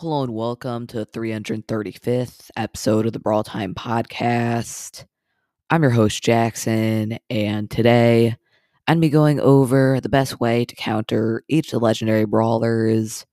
Hello and welcome to the 335th episode of the Brawl Time Podcast. I'm your host, Jackson, and today I'm going to be going over the best way to counter each of the legendary brawlers.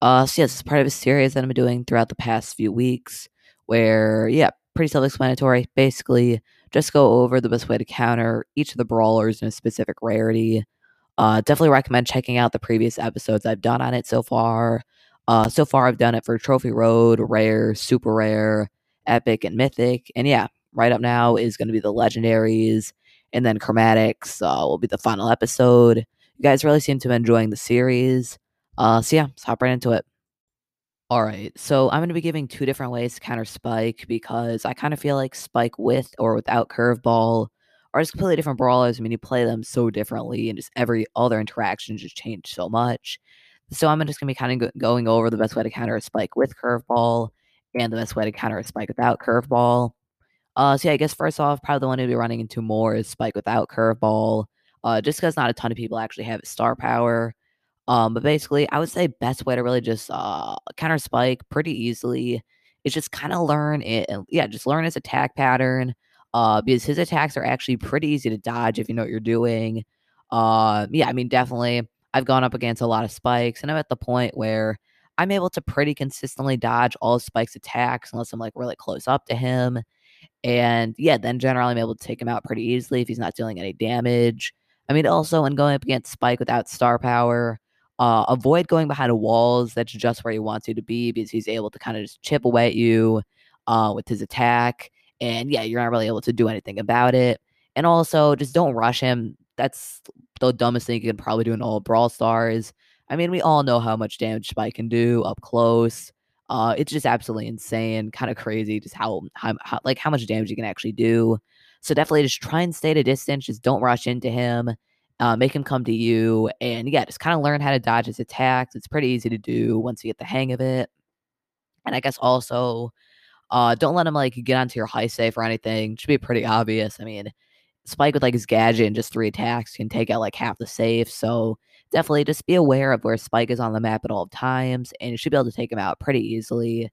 Uh, so, yes, it's part of a series that I'm doing throughout the past few weeks where, yeah, pretty self explanatory. Basically, just go over the best way to counter each of the brawlers in a specific rarity. Uh, definitely recommend checking out the previous episodes I've done on it so far. Uh, so far, I've done it for Trophy Road, Rare, Super Rare, Epic, and Mythic. And yeah, right up now is going to be the Legendaries, and then Chromatics uh, will be the final episode. You guys really seem to be enjoying the series. Uh, so yeah, let's hop right into it. All right, so I'm going to be giving two different ways to counter Spike because I kind of feel like Spike with or without Curveball are just completely different brawlers. I mean, you play them so differently, and just every other interaction just changed so much. So I'm just going to be kind of go- going over the best way to counter a spike with curveball and the best way to counter a spike without curveball. Uh, so yeah, I guess first off, probably the one to be running into more is spike without curveball. Uh, just because not a ton of people actually have star power. Um, but basically, I would say best way to really just uh counter spike pretty easily is just kind of learn it. And yeah, just learn his attack pattern. Uh, because his attacks are actually pretty easy to dodge if you know what you're doing. Uh, yeah, I mean definitely I've gone up against a lot of spikes, and I'm at the point where I'm able to pretty consistently dodge all Spike's attacks unless I'm like really close up to him. And yeah, then generally I'm able to take him out pretty easily if he's not dealing any damage. I mean, also when going up against Spike without star power, uh, avoid going behind walls. That's just where he wants you to be because he's able to kind of just chip away at you uh, with his attack. And yeah, you're not really able to do anything about it. And also, just don't rush him. That's the dumbest thing you can probably do in all Brawl Stars. I mean, we all know how much damage Spike can do up close. Uh, it's just absolutely insane, kind of crazy, just how, how, how like how much damage he can actually do. So definitely just try and stay at a distance. Just don't rush into him. Uh, make him come to you, and yeah, just kind of learn how to dodge his attacks. It's pretty easy to do once you get the hang of it. And I guess also, uh, don't let him like get onto your Heist safe or anything. It should be pretty obvious. I mean, Spike with like his gadget and just three attacks can take out like half the safe. So definitely just be aware of where Spike is on the map at all times, and you should be able to take him out pretty easily.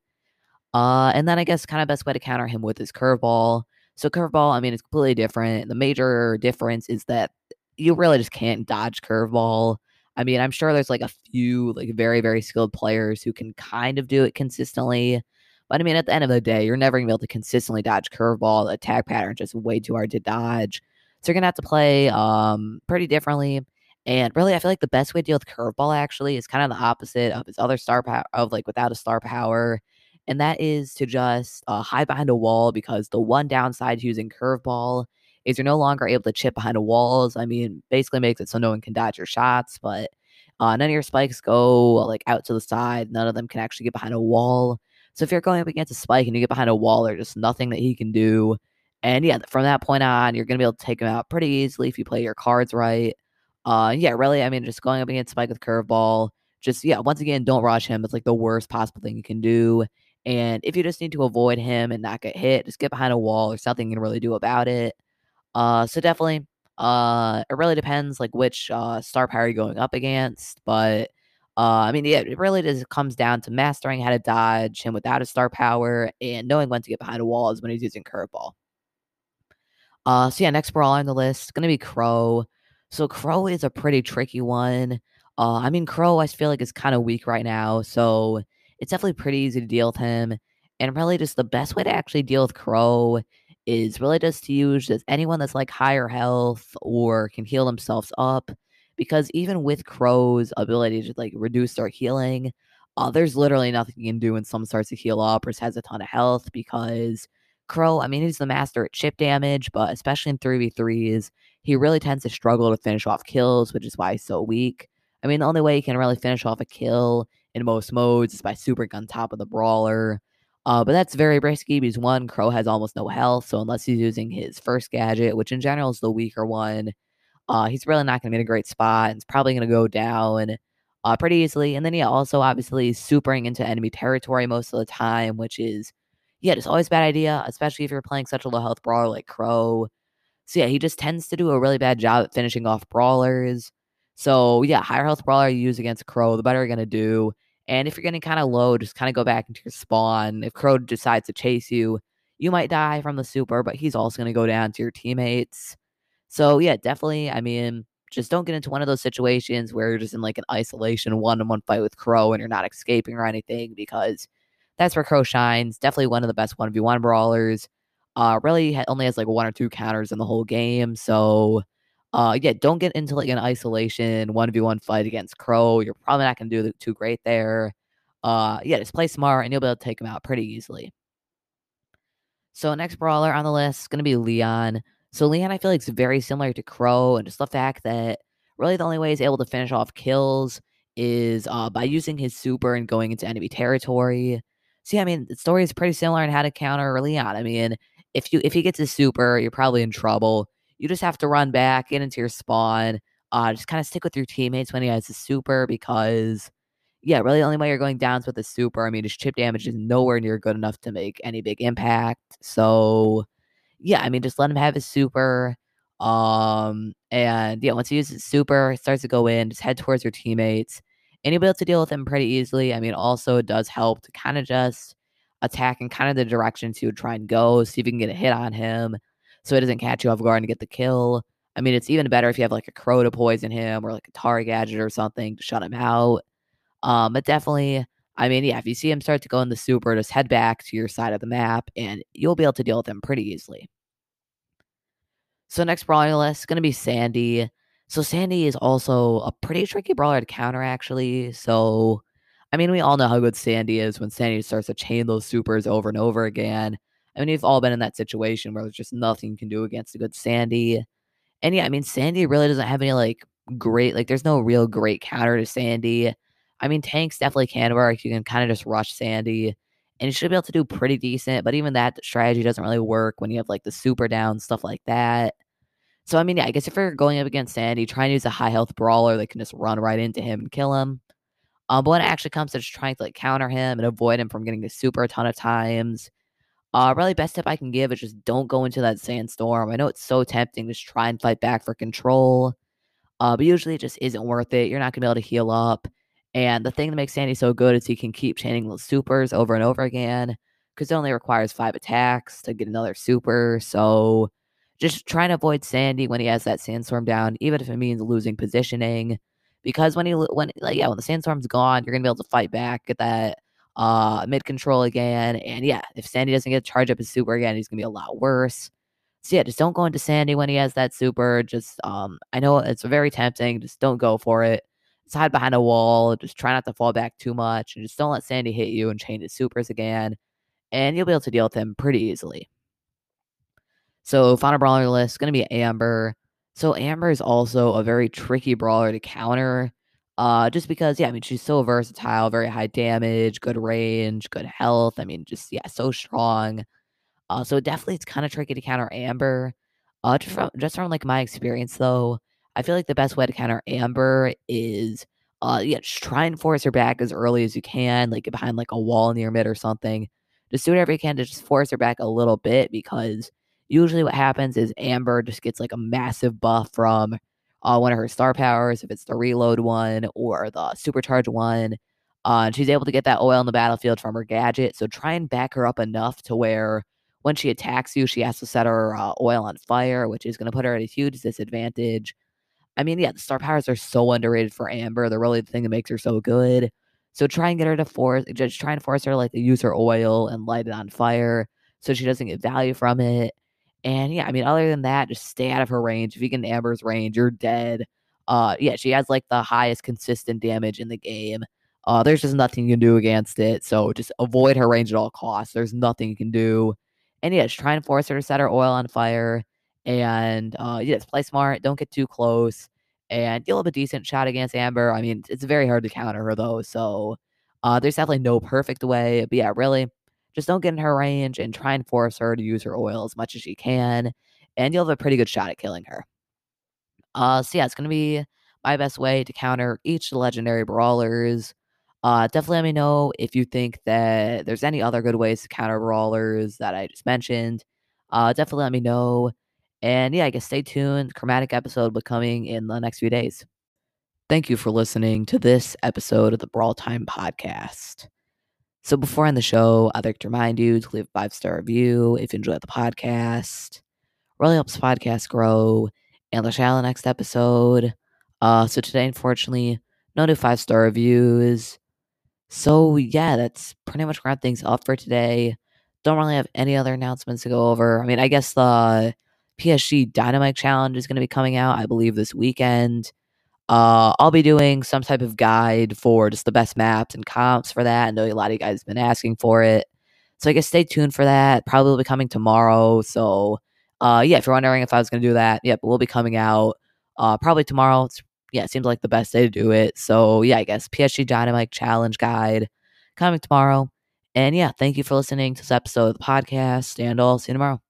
Uh, and then I guess kind of best way to counter him with his curveball. So curveball, I mean, it's completely different. The major difference is that you really just can't dodge curveball. I mean, I'm sure there's like a few like very very skilled players who can kind of do it consistently, but I mean, at the end of the day, you're never gonna be able to consistently dodge curveball. The attack pattern just way too hard to dodge. So you're gonna have to play um pretty differently. And really, I feel like the best way to deal with curveball actually is kind of the opposite of his other star power of like without a star power. And that is to just uh, hide behind a wall because the one downside to using curveball is you're no longer able to chip behind the walls. I mean, basically makes it so no one can dodge your shots, but uh, none of your spikes go like out to the side. None of them can actually get behind a wall. So if you're going up against a spike and you get behind a wall, there's just nothing that he can do. And yeah, from that point on, you're gonna be able to take him out pretty easily if you play your cards right. Uh, yeah, really, I mean, just going up against Spike with curveball, just yeah, once again, don't rush him. It's like the worst possible thing you can do. And if you just need to avoid him and not get hit, just get behind a wall or something you can really do about it. Uh, so definitely, uh, it really depends like which uh star power you're going up against, but uh, I mean, yeah, it really just comes down to mastering how to dodge him without a star power and knowing when to get behind a wall is when he's using curveball. Uh, so yeah, next brawler on the list is gonna be Crow. So Crow is a pretty tricky one. Uh, I mean, Crow I feel like is kind of weak right now, so it's definitely pretty easy to deal with him. And really, just the best way to actually deal with Crow is really just to use just anyone that's like higher health or can heal themselves up because even with Crow's ability to like reduce their healing, uh, there's literally nothing you can do when someone starts to heal up or has a ton of health because Crow, I mean, he's the master at chip damage, but especially in 3v3s, he really tends to struggle to finish off kills, which is why he's so weak. I mean, the only way he can really finish off a kill in most modes is by super gun top of the brawler. Uh, but that's very risky because one, Crow has almost no health, so unless he's using his first gadget, which in general is the weaker one, uh, he's really not going to be in a great spot and it's probably going to go down uh, pretty easily. And then, yeah, also obviously is supering into enemy territory most of the time, which is, yeah, it's always bad idea, especially if you're playing such a low health brawler like Crow. So, yeah, he just tends to do a really bad job at finishing off brawlers. So, yeah, higher health brawler you use against Crow, the better you're going to do. And if you're getting kind of low, just kind of go back into your spawn. If Crow decides to chase you, you might die from the super, but he's also going to go down to your teammates. So yeah, definitely. I mean, just don't get into one of those situations where you're just in like an isolation one-on-one fight with Crow and you're not escaping or anything because that's where Crow shines. Definitely one of the best one v one brawlers. Uh, really ha- only has like one or two counters in the whole game. So, uh, yeah, don't get into like an isolation one v one fight against Crow. You're probably not gonna do too great there. Uh, yeah, just play smart and you'll be able to take him out pretty easily. So next brawler on the list is gonna be Leon. So Leon, I feel like is very similar to Crow, and just the fact that really the only way he's able to finish off kills is uh, by using his super and going into enemy territory. See, I mean, the story is pretty similar in how to counter Leon. I mean, if you if he gets his super, you're probably in trouble. You just have to run back, get into your spawn, uh, just kind of stick with your teammates when he has his super because yeah, really the only way you're going down is with a super. I mean, his chip damage is nowhere near good enough to make any big impact. So yeah, I mean, just let him have his super. Um, and yeah, once he uses his super, starts to go in, just head towards your teammates, and you'll be able to deal with him pretty easily. I mean, also it does help to kind of just attack in kind of the directions he would try and go, see if you can get a hit on him, so it doesn't catch you off guard and get the kill. I mean, it's even better if you have like a crow to poison him or like a Tara gadget or something to shut him out. Um, but definitely, I mean, yeah, if you see him start to go in the super, just head back to your side of the map and you'll be able to deal with him pretty easily. So next brawler list is going to be Sandy. So Sandy is also a pretty tricky brawler to counter, actually. So, I mean, we all know how good Sandy is when Sandy starts to chain those supers over and over again. I mean, we've all been in that situation where there's just nothing you can do against a good Sandy. And yeah, I mean, Sandy really doesn't have any like great, like, there's no real great counter to Sandy. I mean, tanks definitely can work. You can kind of just rush Sandy, and you should be able to do pretty decent. But even that strategy doesn't really work when you have like the super down stuff like that. So I mean, yeah, I guess if you're going up against Sandy, try and use a high health brawler that can just run right into him and kill him. Um, but when it actually comes to just trying to like counter him and avoid him from getting the super a ton of times, uh, really best tip I can give is just don't go into that sandstorm. I know it's so tempting to just try and fight back for control, uh, but usually it just isn't worth it. You're not gonna be able to heal up. And the thing that makes Sandy so good is he can keep chaining those supers over and over again because it only requires five attacks to get another super. So just trying to avoid Sandy when he has that sandstorm down, even if it means losing positioning. Because when he when like yeah, when the sandstorm's gone, you're gonna be able to fight back, get that uh mid control again. And yeah, if Sandy doesn't get to charge up his super again, he's gonna be a lot worse. So yeah, just don't go into Sandy when he has that super. Just um I know it's very tempting, just don't go for it hide behind a wall. Just try not to fall back too much, and just don't let Sandy hit you and chain his supers again, and you'll be able to deal with him pretty easily. So final brawler list is going to be Amber. So Amber is also a very tricky brawler to counter. Uh, just because, yeah, I mean, she's so versatile, very high damage, good range, good health. I mean, just yeah, so strong. Uh, so definitely, it's kind of tricky to counter Amber. Uh, just from just from like my experience though, I feel like the best way to counter Amber is uh yeah, just try and force her back as early as you can, like behind like a wall near mid or something. Just do whatever you can to just force her back a little bit because usually what happens is Amber just gets like a massive buff from uh, one of her star powers, if it's the reload one or the supercharge one. Uh, she's able to get that oil in the battlefield from her gadget. So try and back her up enough to where when she attacks you, she has to set her uh, oil on fire, which is going to put her at a huge disadvantage. I mean, yeah, the star powers are so underrated for Amber. They're really the thing that makes her so good. So try and get her to force, just try and force her like to use her oil and light it on fire so she doesn't get value from it. And yeah, I mean, other than that, just stay out of her range. If you get in Amber's range, you're dead. Uh, yeah, she has like the highest consistent damage in the game. Uh, there's just nothing you can do against it. So just avoid her range at all costs. There's nothing you can do. And yeah, just try and force her to set her oil on fire. And uh, yeah, play smart. Don't get too close. And you'll have a decent shot against Amber. I mean, it's very hard to counter her though. So uh, there's definitely no perfect way. But yeah, really, just don't get in her range and try and force her to use her oil as much as she can. And you'll have a pretty good shot at killing her. Uh, so yeah, it's gonna be my best way to counter each legendary brawlers. Uh, definitely let me know if you think that there's any other good ways to counter brawlers that I just mentioned. Uh, definitely let me know. And yeah, I guess stay tuned. Chromatic episode will be coming in the next few days. Thank you for listening to this episode of the Brawl Time Podcast. So, before I end the show, I'd like to remind you to leave a five star review if you enjoyed the podcast. Really helps podcast grow. And I'll shout the next episode. Uh, so, today, unfortunately, no new five star reviews. So, yeah, that's pretty much wrap things up for today. Don't really have any other announcements to go over. I mean, I guess the PSG Dynamite Challenge is going to be coming out, I believe, this weekend. Uh, I'll be doing some type of guide for just the best maps and comps for that. I know a lot of you guys have been asking for it. So I guess stay tuned for that. Probably will be coming tomorrow. So uh, yeah, if you're wondering if I was going to do that, yep, we'll be coming out uh, probably tomorrow. It's, yeah, it seems like the best day to do it. So yeah, I guess PSG Dynamite Challenge Guide coming tomorrow. And yeah, thank you for listening to this episode of the podcast, and I'll see you tomorrow.